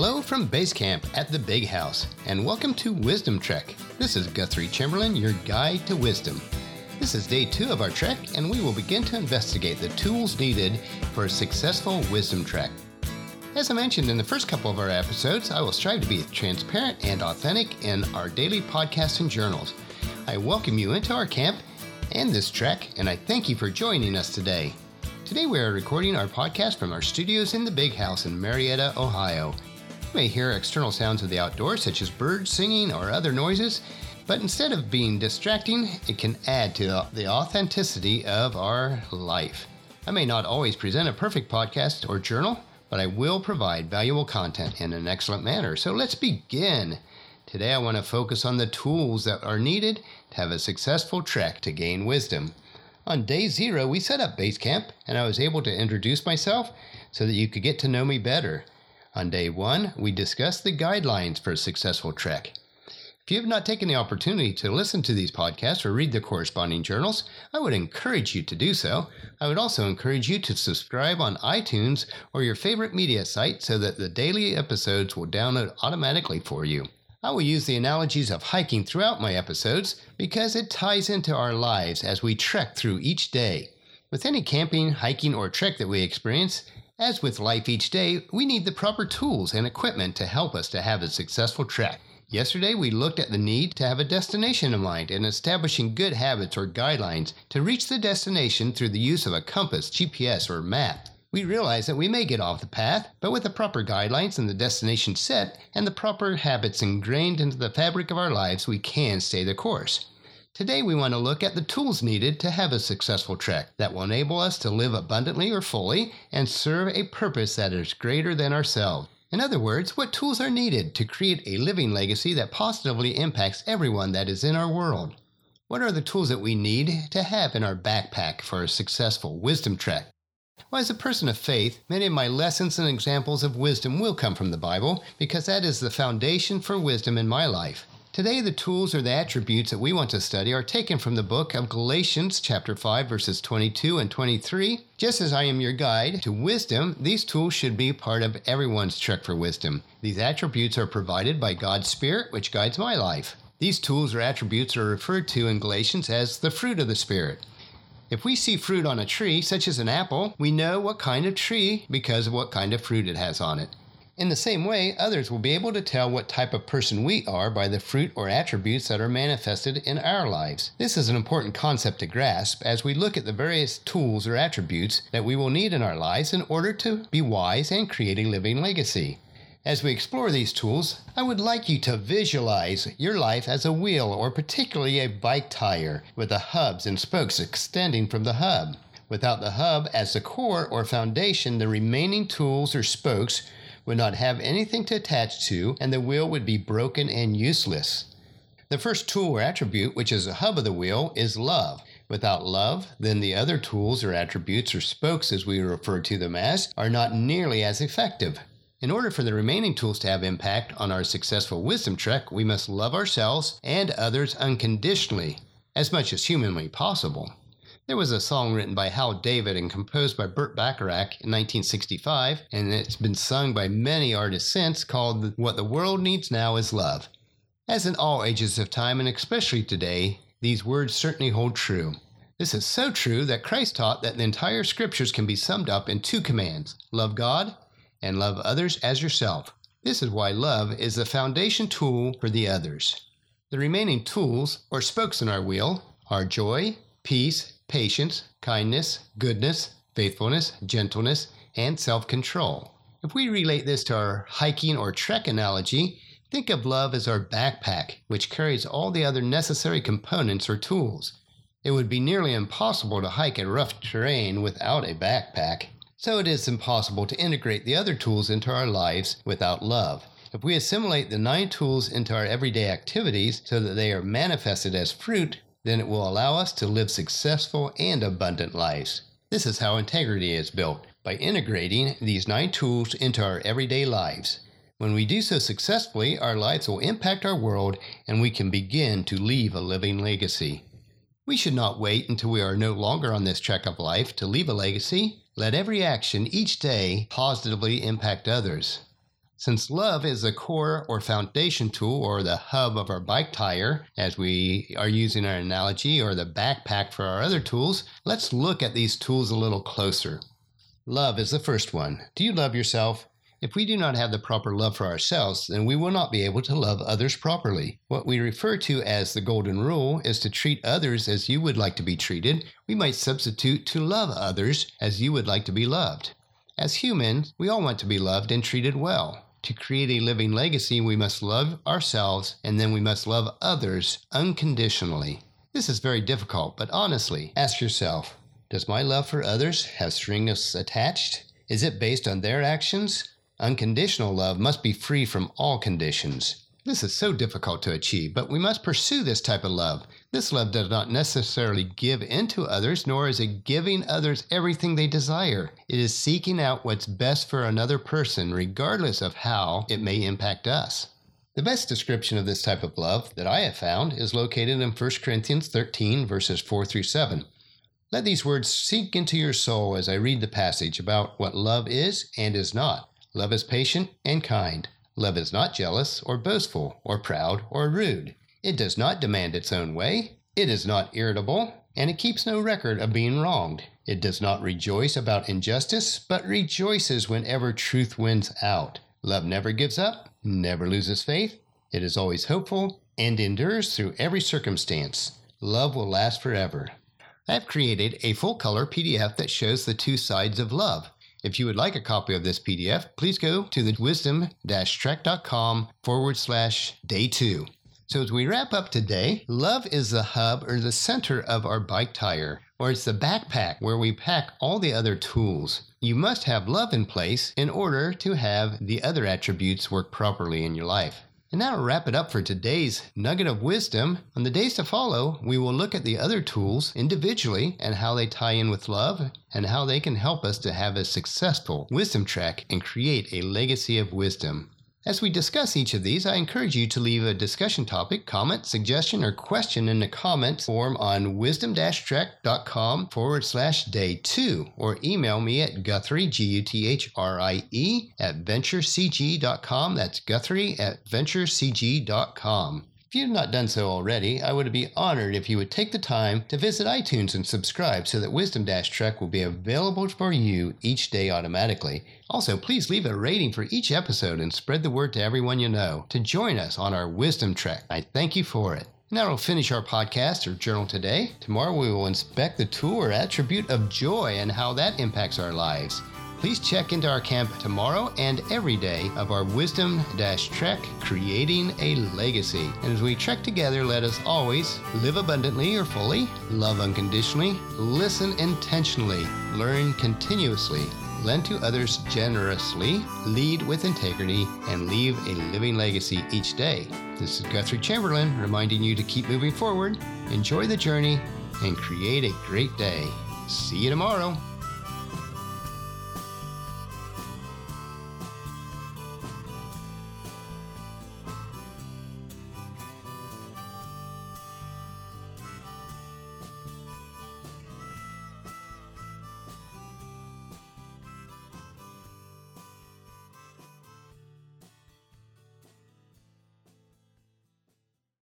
Hello from Base Camp at the Big House, and welcome to Wisdom Trek. This is Guthrie Chamberlain, your guide to wisdom. This is day two of our trek, and we will begin to investigate the tools needed for a successful wisdom trek. As I mentioned in the first couple of our episodes, I will strive to be transparent and authentic in our daily podcasts and journals. I welcome you into our camp and this trek, and I thank you for joining us today. Today we are recording our podcast from our studios in the Big House in Marietta, Ohio. You may hear external sounds of the outdoors, such as birds singing or other noises, but instead of being distracting, it can add to the authenticity of our life. I may not always present a perfect podcast or journal, but I will provide valuable content in an excellent manner. So let's begin. Today, I want to focus on the tools that are needed to have a successful trek to gain wisdom. On day zero, we set up base camp, and I was able to introduce myself so that you could get to know me better. On day one, we discussed the guidelines for a successful trek. If you have not taken the opportunity to listen to these podcasts or read the corresponding journals, I would encourage you to do so. I would also encourage you to subscribe on iTunes or your favorite media site so that the daily episodes will download automatically for you. I will use the analogies of hiking throughout my episodes because it ties into our lives as we trek through each day. With any camping, hiking, or trek that we experience, as with life each day, we need the proper tools and equipment to help us to have a successful trek. Yesterday, we looked at the need to have a destination in mind and establishing good habits or guidelines to reach the destination through the use of a compass, GPS, or map. We realize that we may get off the path, but with the proper guidelines and the destination set and the proper habits ingrained into the fabric of our lives, we can stay the course. Today, we want to look at the tools needed to have a successful trek that will enable us to live abundantly or fully and serve a purpose that is greater than ourselves. In other words, what tools are needed to create a living legacy that positively impacts everyone that is in our world? What are the tools that we need to have in our backpack for a successful wisdom trek? Well, as a person of faith, many of my lessons and examples of wisdom will come from the Bible because that is the foundation for wisdom in my life. Today, the tools or the attributes that we want to study are taken from the book of Galatians, chapter 5, verses 22 and 23. Just as I am your guide to wisdom, these tools should be part of everyone's trek for wisdom. These attributes are provided by God's Spirit, which guides my life. These tools or attributes are referred to in Galatians as the fruit of the Spirit. If we see fruit on a tree, such as an apple, we know what kind of tree because of what kind of fruit it has on it. In the same way, others will be able to tell what type of person we are by the fruit or attributes that are manifested in our lives. This is an important concept to grasp as we look at the various tools or attributes that we will need in our lives in order to be wise and create a living legacy. As we explore these tools, I would like you to visualize your life as a wheel or particularly a bike tire with the hubs and spokes extending from the hub. Without the hub as the core or foundation, the remaining tools or spokes would not have anything to attach to, and the wheel would be broken and useless. The first tool or attribute, which is the hub of the wheel, is love. Without love, then the other tools or attributes or spokes, as we refer to them as, are not nearly as effective. In order for the remaining tools to have impact on our successful wisdom trek, we must love ourselves and others unconditionally, as much as humanly possible. There was a song written by Hal David and composed by Burt Bacharach in 1965, and it's been sung by many artists since, called What the World Needs Now is Love. As in all ages of time, and especially today, these words certainly hold true. This is so true that Christ taught that the entire scriptures can be summed up in two commands love God and love others as yourself. This is why love is the foundation tool for the others. The remaining tools, or spokes in our wheel, are joy, peace, patience, kindness, goodness, faithfulness, gentleness, and self control. If we relate this to our hiking or trek analogy, think of love as our backpack, which carries all the other necessary components or tools. It would be nearly impossible to hike in rough terrain without a backpack, so it is impossible to integrate the other tools into our lives without love. If we assimilate the nine tools into our everyday activities so that they are manifested as fruit, then it will allow us to live successful and abundant lives. This is how integrity is built by integrating these nine tools into our everyday lives. When we do so successfully, our lives will impact our world and we can begin to leave a living legacy. We should not wait until we are no longer on this trek of life to leave a legacy. Let every action each day positively impact others. Since love is the core or foundation tool or the hub of our bike tire, as we are using our analogy, or the backpack for our other tools, let's look at these tools a little closer. Love is the first one. Do you love yourself? If we do not have the proper love for ourselves, then we will not be able to love others properly. What we refer to as the golden rule is to treat others as you would like to be treated. We might substitute to love others as you would like to be loved. As humans, we all want to be loved and treated well. To create a living legacy, we must love ourselves and then we must love others unconditionally. This is very difficult, but honestly, ask yourself Does my love for others have strings attached? Is it based on their actions? Unconditional love must be free from all conditions. This is so difficult to achieve, but we must pursue this type of love. This love does not necessarily give into others, nor is it giving others everything they desire. It is seeking out what's best for another person, regardless of how it may impact us. The best description of this type of love that I have found is located in 1 Corinthians 13, verses 4 through 7. Let these words sink into your soul as I read the passage about what love is and is not. Love is patient and kind. Love is not jealous or boastful or proud or rude. It does not demand its own way. It is not irritable, and it keeps no record of being wronged. It does not rejoice about injustice, but rejoices whenever truth wins out. Love never gives up, never loses faith. It is always hopeful and endures through every circumstance. Love will last forever. I have created a full color PDF that shows the two sides of love. If you would like a copy of this PDF, please go to the wisdom-trek.com forward slash day two. So as we wrap up today, love is the hub or the center of our bike tire, or it's the backpack where we pack all the other tools. You must have love in place in order to have the other attributes work properly in your life. And that'll wrap it up for today's nugget of wisdom. On the days to follow, we will look at the other tools individually and how they tie in with love and how they can help us to have a successful wisdom track and create a legacy of wisdom. As we discuss each of these, I encourage you to leave a discussion topic, comment, suggestion, or question in the comments form on wisdom-trek.com forward slash day two, or email me at Guthrie, G-U-T-H-R-I-E, at venturecg.com. That's Guthrie at venturecg.com. If you have not done so already, I would be honored if you would take the time to visit iTunes and subscribe so that Wisdom Dash Trek will be available for you each day automatically. Also, please leave a rating for each episode and spread the word to everyone you know to join us on our Wisdom Trek. I thank you for it. Now we'll finish our podcast or journal today. Tomorrow we will inspect the tour attribute of joy and how that impacts our lives. Please check into our camp tomorrow and every day of our Wisdom Trek Creating a Legacy. And as we trek together, let us always live abundantly or fully, love unconditionally, listen intentionally, learn continuously, lend to others generously, lead with integrity, and leave a living legacy each day. This is Guthrie Chamberlain reminding you to keep moving forward, enjoy the journey, and create a great day. See you tomorrow.